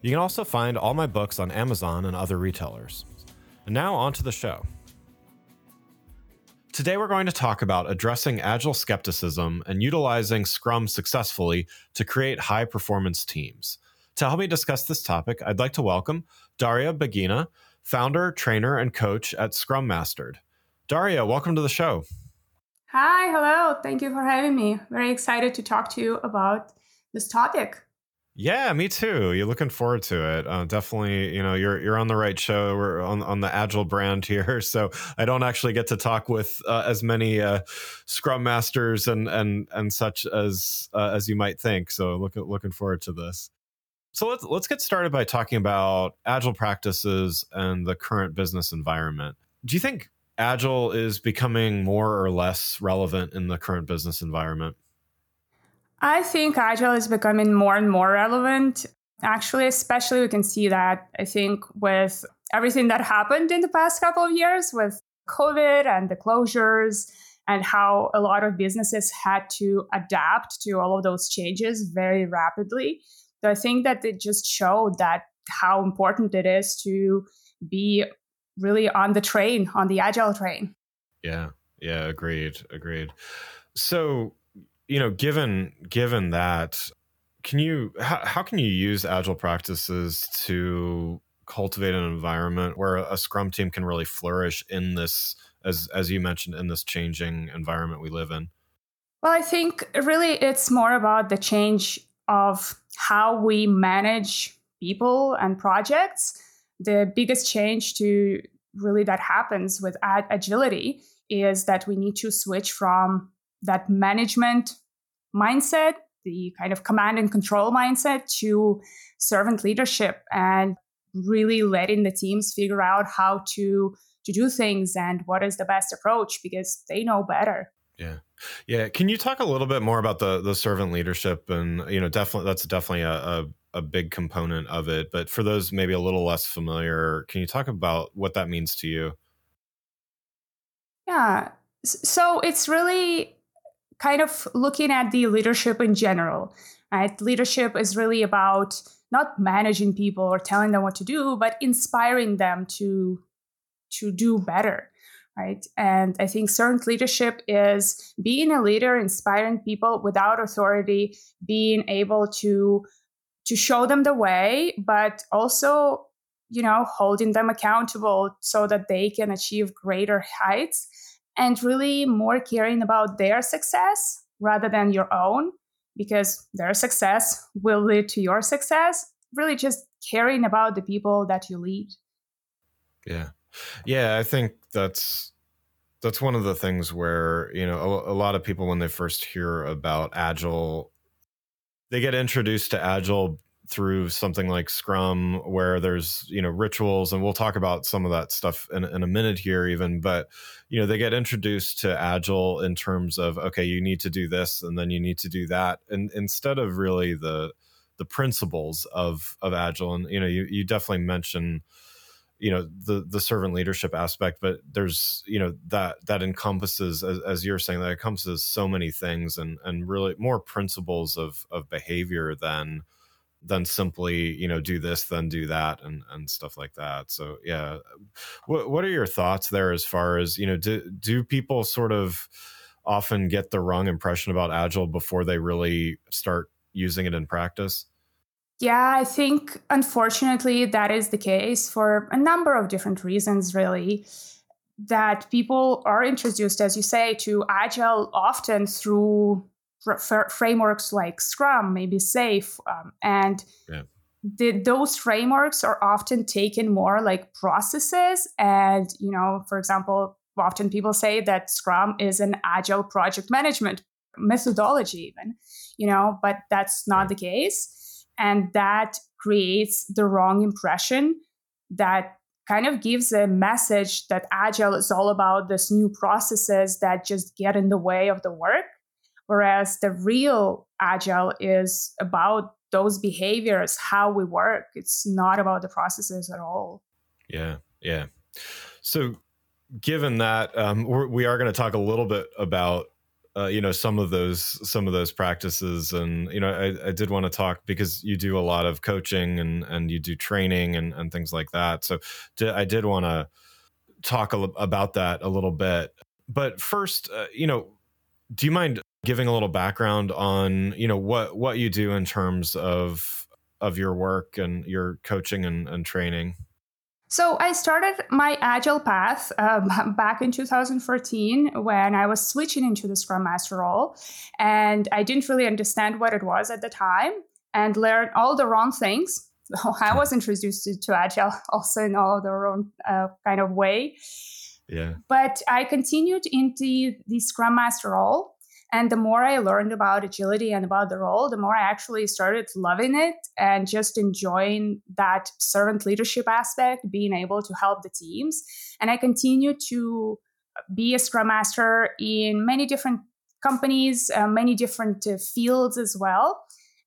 You can also find all my books on Amazon and other retailers. And now on to the show. Today, we're going to talk about addressing agile skepticism and utilizing Scrum successfully to create high performance teams. To help me discuss this topic, I'd like to welcome Daria Bagina, founder, trainer, and coach at Scrum Mastered. Daria, welcome to the show. Hi, hello. Thank you for having me. Very excited to talk to you about this topic. Yeah, me too. You're looking forward to it. Uh, definitely, you know, you're you're on the right show. We're on on the agile brand here, so I don't actually get to talk with uh, as many uh, Scrum masters and and and such as uh, as you might think. So look looking forward to this. So let's let's get started by talking about agile practices and the current business environment. Do you think agile is becoming more or less relevant in the current business environment? I think Agile is becoming more and more relevant. Actually, especially we can see that, I think, with everything that happened in the past couple of years with COVID and the closures, and how a lot of businesses had to adapt to all of those changes very rapidly. So I think that it just showed that how important it is to be really on the train, on the agile train. Yeah, yeah, agreed, agreed. So you know, given given that, can you how, how can you use agile practices to cultivate an environment where a scrum team can really flourish in this as as you mentioned in this changing environment we live in? Well i think really it's more about the change of how we manage people and projects. The biggest change to really that happens with agility is that we need to switch from that management mindset, the kind of command and control mindset, to servant leadership and really letting the teams figure out how to to do things and what is the best approach because they know better. Yeah. Yeah. Can you talk a little bit more about the the servant leadership and you know definitely that's definitely a, a, a big component of it. But for those maybe a little less familiar, can you talk about what that means to you? Yeah. So it's really kind of looking at the leadership in general. Right? Leadership is really about not managing people or telling them what to do, but inspiring them to to do better. Right. And I think servant leadership is being a leader, inspiring people without authority, being able to to show them the way, but also, you know, holding them accountable so that they can achieve greater heights and really more caring about their success rather than your own, because their success will lead to your success. Really just caring about the people that you lead. Yeah. Yeah, I think that's that's one of the things where, you know, a, a lot of people when they first hear about agile they get introduced to agile through something like Scrum, where there's you know rituals, and we'll talk about some of that stuff in, in a minute here, even. But you know they get introduced to Agile in terms of okay, you need to do this, and then you need to do that, and instead of really the the principles of of Agile, and you know you you definitely mention you know the the servant leadership aspect but there's you know that that encompasses as, as, you're saying that encompasses so many things and and really more principles of of behavior than than simply you know do this then do that and and stuff like that so yeah what what are your thoughts there as far as you know do do people sort of often get the wrong impression about agile before they really start using it in practice Yeah, I think unfortunately that is the case for a number of different reasons, really. That people are introduced, as you say, to Agile often through fr- frameworks like Scrum, maybe SAFe, um, and yeah. the, those frameworks are often taken more like processes. And you know, for example, often people say that Scrum is an Agile project management methodology, even you know, but that's not the case and that creates the wrong impression that kind of gives a message that agile is all about this new processes that just get in the way of the work whereas the real agile is about those behaviors how we work. It's not about the processes at all. Yeah yeah. So given that um, we're, we are going to talk a little bit about uh, you know some of those some of those practices. And you know I, I did want to talk because you do a lot of coaching and and you do training and, and things like that. So I did want to talk about that a little bit. But first uh, you know do you mind giving a little background on you know what what you do in terms of of your work and your coaching and, and training so I started my agile path um, back in 2014 when I was switching into the Scrum Master role, and I didn't really understand what it was at the time, and learned all the wrong things. So I was introduced to, to agile also in all the wrong uh, kind of way. Yeah. But I continued into the Scrum Master role and the more I learned about agility and about the role, the more I actually started loving it and just enjoying that servant leadership aspect, being able to help the teams. And I continue to be a scrum master in many different companies, uh, many different uh, fields as well.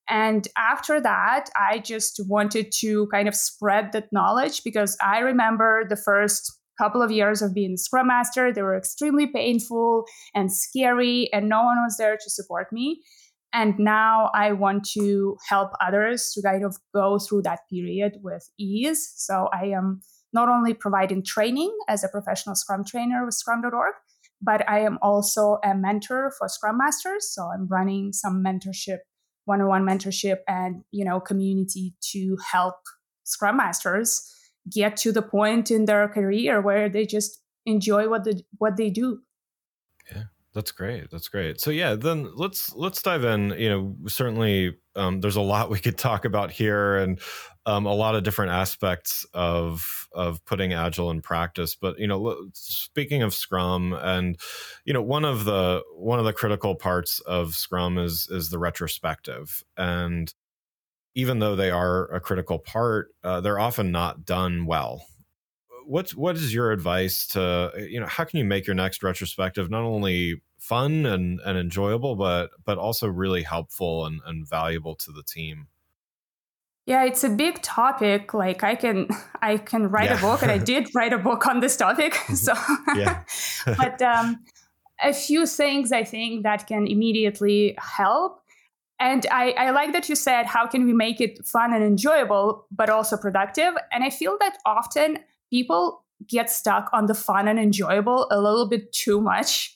And after that, I just wanted to kind of spread that knowledge because I remember the first couple of years of being a Scrum Master. They were extremely painful and scary, and no one was there to support me. And now I want to help others to kind of go through that period with ease. So I am not only providing training as a professional Scrum trainer with Scrum.org, but I am also a mentor for Scrum Masters. So I'm running some mentorship, one-on-one mentorship, and you know community to help Scrum Masters get to the point in their career where they just enjoy what the what they do. Yeah that's great that's great. So yeah then let's let's dive in you know certainly um, there's a lot we could talk about here and um, a lot of different aspects of of putting agile in practice but you know speaking of scrum and you know one of the one of the critical parts of scrum is is the retrospective. And even though they are a critical part, uh, they're often not done well. What's what is your advice to you know how can you make your next retrospective not only fun and, and enjoyable but but also really helpful and, and valuable to the team? Yeah, it's a big topic. Like I can I can write yeah. a book and I did write a book on this topic. So but um a few things I think that can immediately help and I, I, like that you said, how can we make it fun and enjoyable, but also productive? And I feel that often people get stuck on the fun and enjoyable a little bit too much.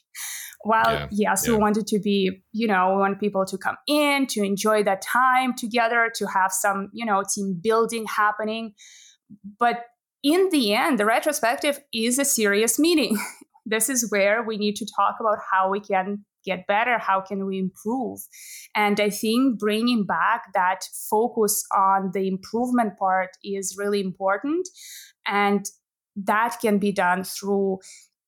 While, yeah, yes, yeah. we want it to be, you know, we want people to come in, to enjoy that time together, to have some, you know, team building happening. But in the end, the retrospective is a serious meeting. this is where we need to talk about how we can get better? How can we improve? And I think bringing back that focus on the improvement part is really important. And that can be done through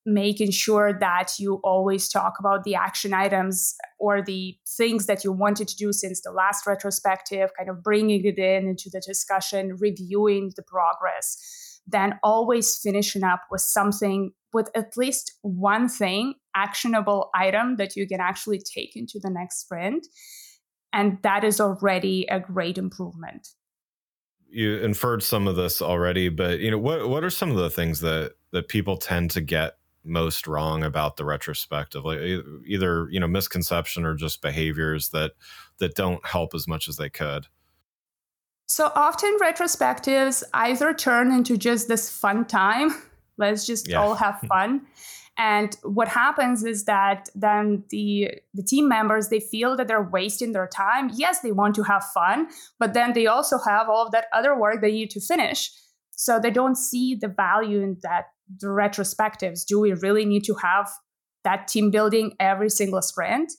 making sure that you always talk about the action items or the things that you wanted to do since the last retrospective, kind of bringing it in into the discussion, reviewing the progress, then always finishing up with something with at least one thing, actionable item that you can actually take into the next sprint. And that is already a great improvement. You inferred some of this already, but you know, what what are some of the things that that people tend to get most wrong about the retrospective like either you know misconception or just behaviors that that don't help as much as they could so often retrospectives either turn into just this fun time let's just yeah. all have fun and what happens is that then the the team members they feel that they're wasting their time. Yes they want to have fun but then they also have all of that other work they need to finish. So they don't see the value in that the retrospectives. Do we really need to have that team building every single sprint?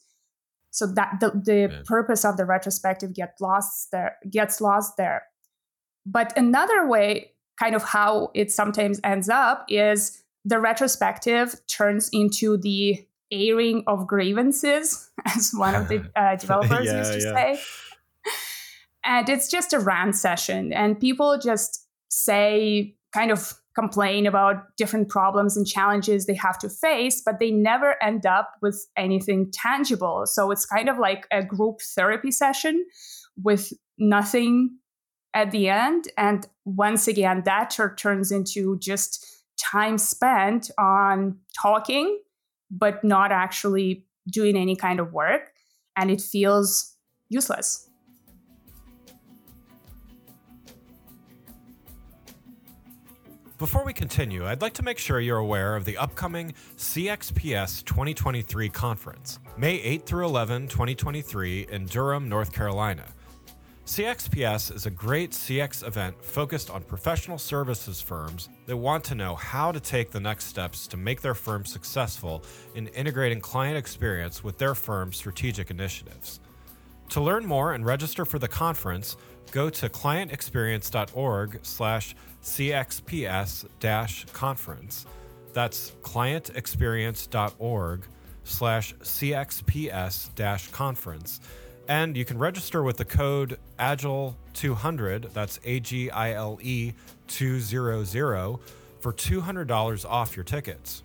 So that the, the yeah. purpose of the retrospective gets lost there gets lost there. But another way kind of how it sometimes ends up is the retrospective turns into the airing of grievances, as one of the uh, developers yeah, used to yeah. say. And it's just a rant session, and people just say, kind of complain about different problems and challenges they have to face, but they never end up with anything tangible. So it's kind of like a group therapy session with nothing at the end. And once again, that turns into just time spent on talking, but not actually doing any kind of work. And it feels useless. Before we continue, I'd like to make sure you're aware of the upcoming CXPS 2023 conference, May 8 through 11, 2023, in Durham, North Carolina. CXPS is a great CX event focused on professional services firms that want to know how to take the next steps to make their firm successful in integrating client experience with their firm's strategic initiatives. To learn more and register for the conference, go to clientexperience.org slash cxps conference. That's clientexperience.org slash cxps conference and you can register with the code AGILE200, that's A G I L E 200, for $200 off your tickets.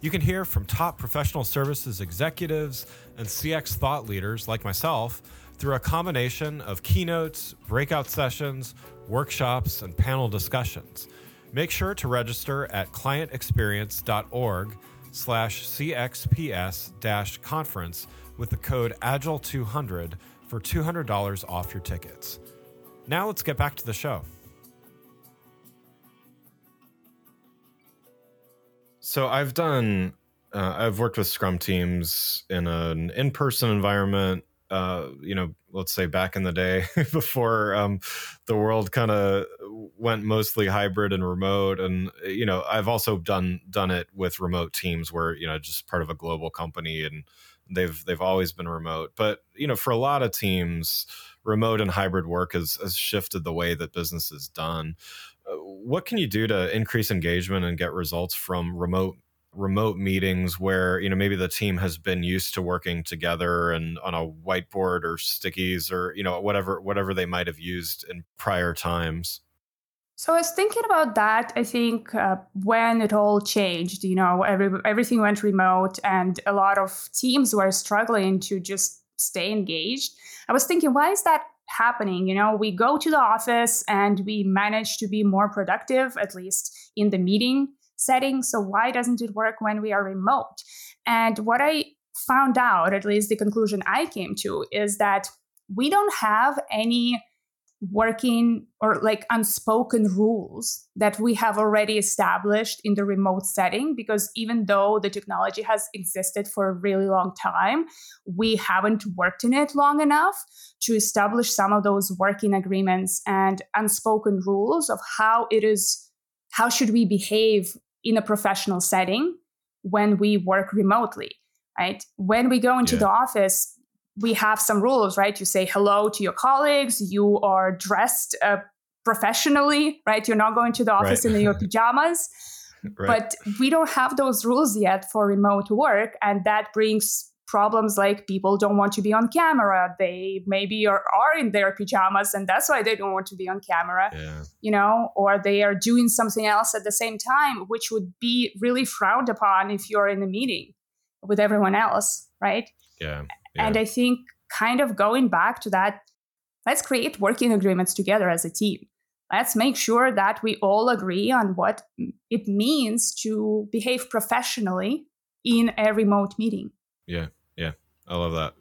You can hear from top professional services executives and CX thought leaders like myself through a combination of keynotes, breakout sessions, workshops, and panel discussions. Make sure to register at clientexperience.org slash cxps conference with the code AGILE200 for $200 off your tickets. Now let's get back to the show. So I've done, uh, I've worked with Scrum teams in an in person environment. Uh, you know, let's say back in the day before um, the world kind of went mostly hybrid and remote, and you know, I've also done done it with remote teams where you know just part of a global company and they've they've always been remote. But you know for a lot of teams remote and hybrid work has, has shifted the way that business is done. Uh, what can you do to increase engagement and get results from remote remote meetings where you know maybe the team has been used to working together and on a whiteboard or stickies or you know whatever whatever they might have used in prior times so I was thinking about that. I think uh, when it all changed, you know, every, everything went remote, and a lot of teams were struggling to just stay engaged. I was thinking, why is that happening? You know, we go to the office and we manage to be more productive, at least in the meeting setting. So why doesn't it work when we are remote? And what I found out, at least the conclusion I came to, is that we don't have any working or like unspoken rules that we have already established in the remote setting because even though the technology has existed for a really long time we haven't worked in it long enough to establish some of those working agreements and unspoken rules of how it is how should we behave in a professional setting when we work remotely right when we go into yeah. the office we have some rules, right? You say hello to your colleagues, you are dressed uh, professionally, right? You're not going to the office right. in your pajamas. right. But we don't have those rules yet for remote work. And that brings problems like people don't want to be on camera. They maybe are, are in their pajamas and that's why they don't want to be on camera, yeah. you know, or they are doing something else at the same time, which would be really frowned upon if you're in a meeting with everyone else, right? Yeah. And I think kind of going back to that, let's create working agreements together as a team. Let's make sure that we all agree on what it means to behave professionally in a remote meeting. Yeah, yeah, I love that.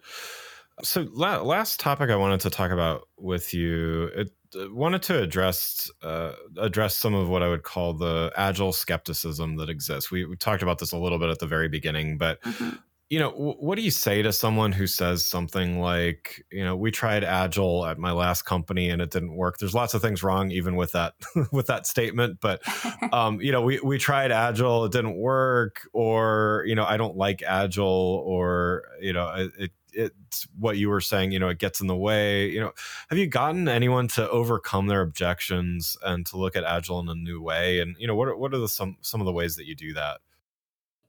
So, la- last topic I wanted to talk about with you, it uh, wanted to address uh, address some of what I would call the agile skepticism that exists. We, we talked about this a little bit at the very beginning, but mm-hmm you know what do you say to someone who says something like you know we tried agile at my last company and it didn't work. There's lots of things wrong even with that with that statement but um, you know we, we tried agile it didn't work or you know i don't like agile or you know it, it's what you were saying you know it gets in the way you know have you gotten anyone to overcome their objections and to look at agile in a new way? And you know what are, what are the some some of the ways that you do that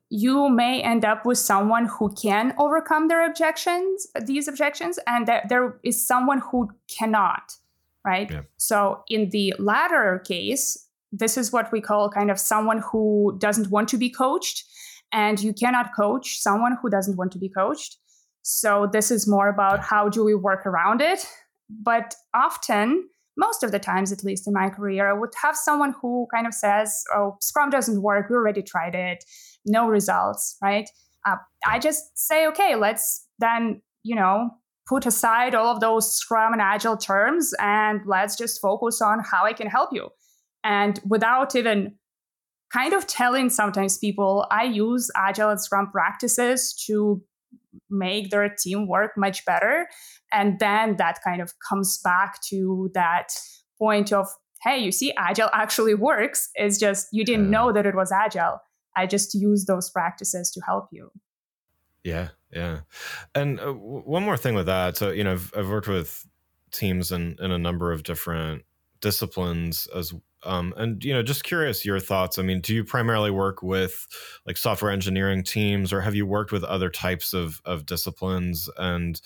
you may end up with someone who can overcome their objections, these objections, and that there is someone who cannot, right? Yeah. So in the latter case, this is what we call kind of someone who doesn't want to be coached, and you cannot coach someone who doesn't want to be coached. So this is more about how do we work around it. But often, most of the times, at least in my career, I would have someone who kind of says, Oh, Scrum doesn't work. We already tried it no results, right? Uh, I just say, okay, let's then, you know, put aside all of those Scrum and Agile terms and let's just focus on how I can help you. And without even kind of telling sometimes people, I use Agile and Scrum practices to make their team work much better. And then that kind of comes back to that point of, hey, you see, Agile actually works. It's just you didn't know that it was Agile. I just use those practices to help you. Yeah, yeah. And uh, one more thing with that. So, you know, I've, I've worked with teams in, in a number of different disciplines as um, and you know just curious your thoughts. I mean do you primarily work with like software engineering teams or have you worked with other types of of disciplines? And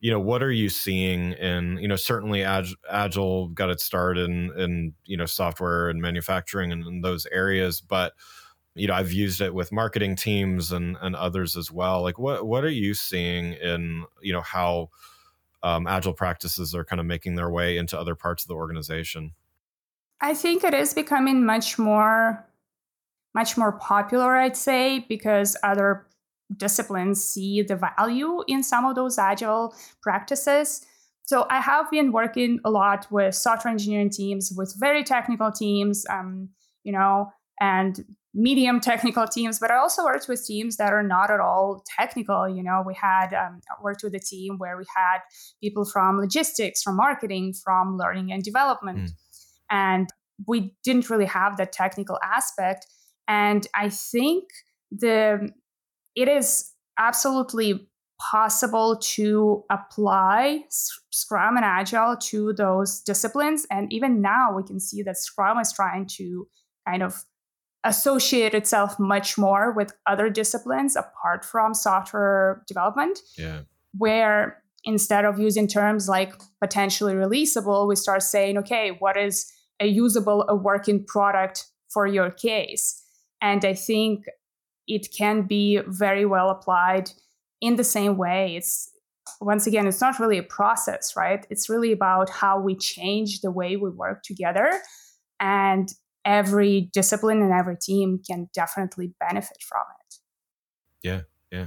you know what are you seeing in you know certainly agile, agile got its start in in you know software and manufacturing and in those areas but you know i've used it with marketing teams and and others as well. Like what what are you seeing in you know how um, agile practices are kind of making their way into other parts of the organization i think it is becoming much more much more popular i'd say because other disciplines see the value in some of those agile practices so i have been working a lot with software engineering teams with very technical teams um, you know and medium technical teams, but I also worked with teams that are not at all technical. You know, we had um, worked with a team where we had people from logistics, from marketing, from learning and development, mm. And we didn't really have that technical aspect. And I think the it is absolutely possible to apply Scrum and Agile to those disciplines. And even now, we can see that Scrum is trying to kind of associate itself much more with other disciplines apart from software development. Yeah. Where instead of using terms like potentially releasable, we start saying, okay, what is a usable, a working product for your case? And I think it can be very well applied in the same way. It's once again, it's not really a process, right? It's really about how we change the way we work together. And every discipline and every team can definitely benefit from it. Yeah, yeah.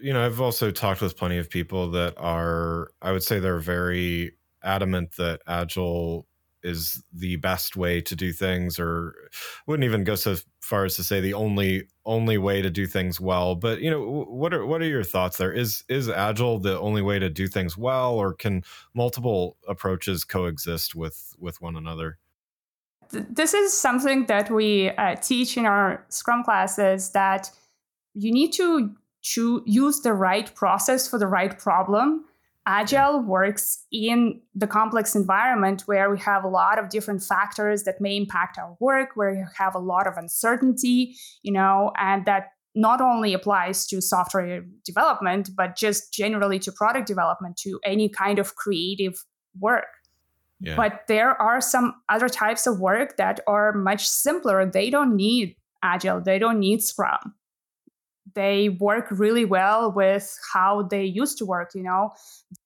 You know, I've also talked with plenty of people that are, I would say they're very adamant that Agile is the best way to do things or wouldn't even go so far as to say the only only way to do things well but you know what are what are your thoughts there is is agile the only way to do things well or can multiple approaches coexist with with one another this is something that we uh, teach in our Scrum classes that you need to to use the right process for the right problem. Agile works in the complex environment where we have a lot of different factors that may impact our work, where we have a lot of uncertainty, you know, and that not only applies to software development, but just generally to product development, to any kind of creative work. Yeah. But there are some other types of work that are much simpler. They don't need Agile, they don't need Scrum. They work really well with how they used to work, you know,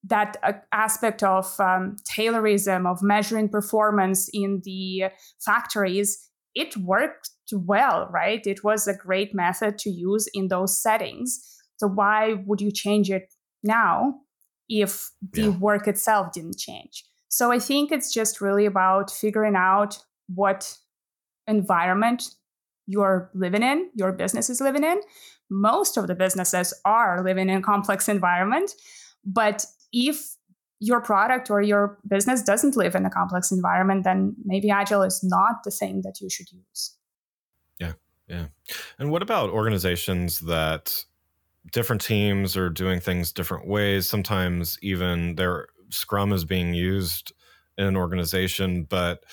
that uh, aspect of um, Taylorism, of measuring performance in the factories, it worked well, right? It was a great method to use in those settings. So, why would you change it now if the yeah. work itself didn't change? So I think it's just really about figuring out what environment you're living in, your business is living in. Most of the businesses are living in a complex environment. But if your product or your business doesn't live in a complex environment, then maybe Agile is not the thing that you should use. Yeah. Yeah. And what about organizations that different teams are doing things different ways? Sometimes even their Scrum is being used in an organization, but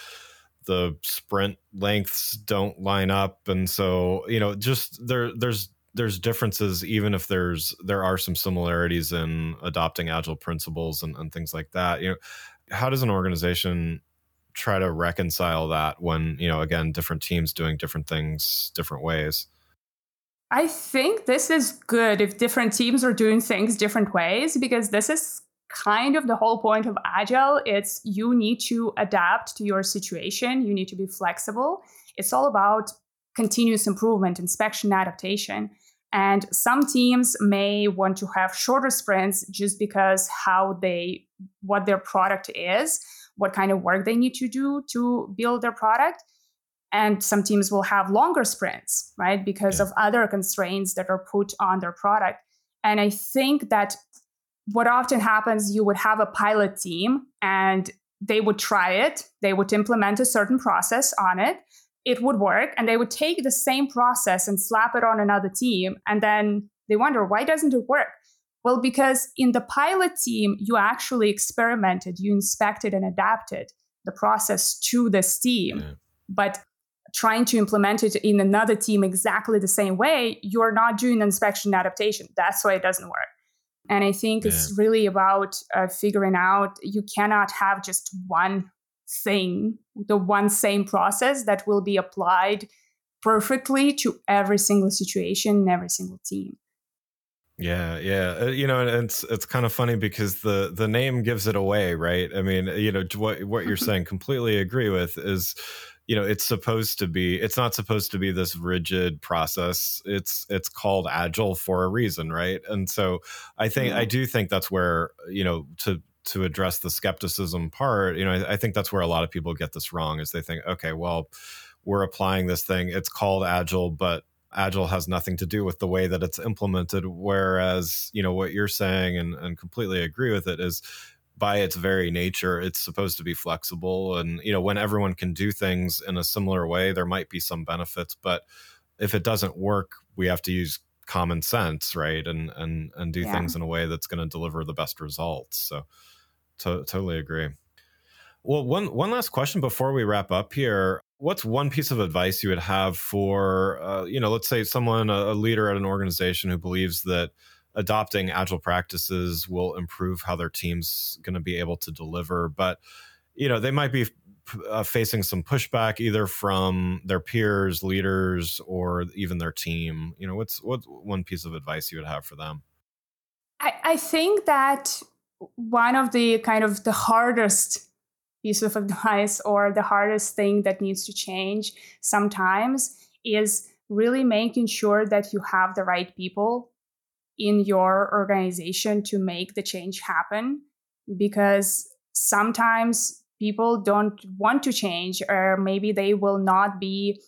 the sprint lengths don't line up and so you know just there there's there's differences even if there's there are some similarities in adopting agile principles and, and things like that you know how does an organization try to reconcile that when you know again different teams doing different things different ways? I think this is good if different teams are doing things different ways because this is kind of the whole point of agile. It's you need to adapt to your situation. You need to be flexible. It's all about continuous improvement inspection adaptation and some teams may want to have shorter sprints just because how they what their product is what kind of work they need to do to build their product. And some teams will have longer sprints right because yeah. of other constraints that are put on their product. And i think that what often happens you would have a pilot team and they would try it. They would implement a certain process on it it would work and they would take the same process and slap it on another team and then they wonder why doesn't it work well because in the pilot team you actually experimented you inspected and adapted the process to this team yeah. but trying to implement it in another team exactly the same way you're not doing inspection adaptation that's why it doesn't work and I think yeah. it's really about uh, figuring out you cannot have just one thing, the one same process that will be applied perfectly to every single situation and every single team. Yeah, yeah, uh, you know, and it's it's kind of funny because the the name gives it away, right? I mean, you know, what what you're saying, completely agree with is you know it's supposed to be it's not supposed to be this rigid process it's it's called agile for a reason right and so i think yeah. i do think that's where you know to to address the skepticism part you know I, I think that's where a lot of people get this wrong is they think okay well we're applying this thing. It's called agile but agile has nothing to do with the way that it's implemented. Whereas you know what you're saying and, and completely agree with it is by its very nature it's supposed to be flexible. And you know when everyone can do things in a similar way there might be some benefits but if it doesn't work we have to use common sense right and and and do yeah. things in a way that's going to deliver the best results so to- totally agree well one one last question before we wrap up here what's one piece of advice you would have for uh, you know let's say someone a leader at an organization who believes that adopting agile practices will improve how their team's going to be able to deliver but you know they might be uh, facing some pushback either from their peers leaders or even their team. You know what's what one piece of advice you would have for them? I, I think that one of the kind of the hardest piece of advice or the hardest thing that needs to change sometimes is really making sure that you have the right people in your organization to make the change happen. Because sometimes people don't want to change or maybe they will not be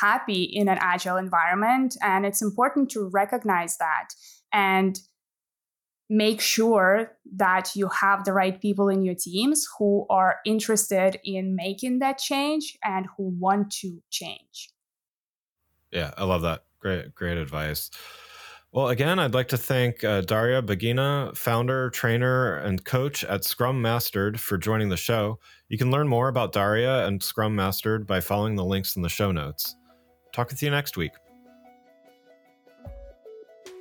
happy in an agile environment. And it's important to recognize that and make sure that you have the right people in your teams who are interested in making that change and who want to change. Yeah i love that. Great great advice well, again, I'd like to thank uh, Daria Bagina, founder, trainer, and coach at Scrum Mastered, for joining the show. You can learn more about Daria and Scrum Mastered by following the links in the show notes. Talk with you next week.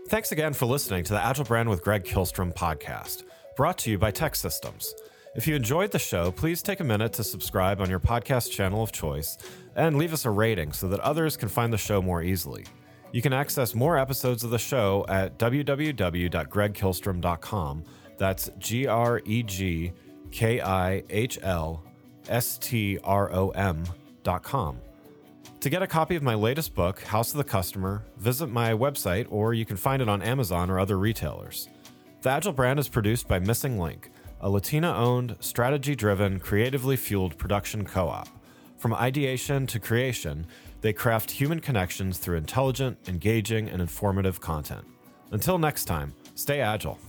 Thanks again for listening to the Agile Brand with Greg Kihlstrom podcast, brought to you by TEKsystems. If you enjoyed the show, please take a minute to subscribe on your podcast channel of choice and leave us a rating so that others can find the show more easily. You can access more episodes of the show at www.gregkihlstrom.com. That's G R E G K I H L S T R O M.com. To get a copy of my latest book, House of the Customer, visit my website or you can find it on Amazon or other retailers. The Agile brand is produced by Missing Link, a Latina owned, strategy driven, creatively fueled production co op. From ideation to creation, they craft human connections through intelligent, engaging, and informative content. Until next time, stay agile.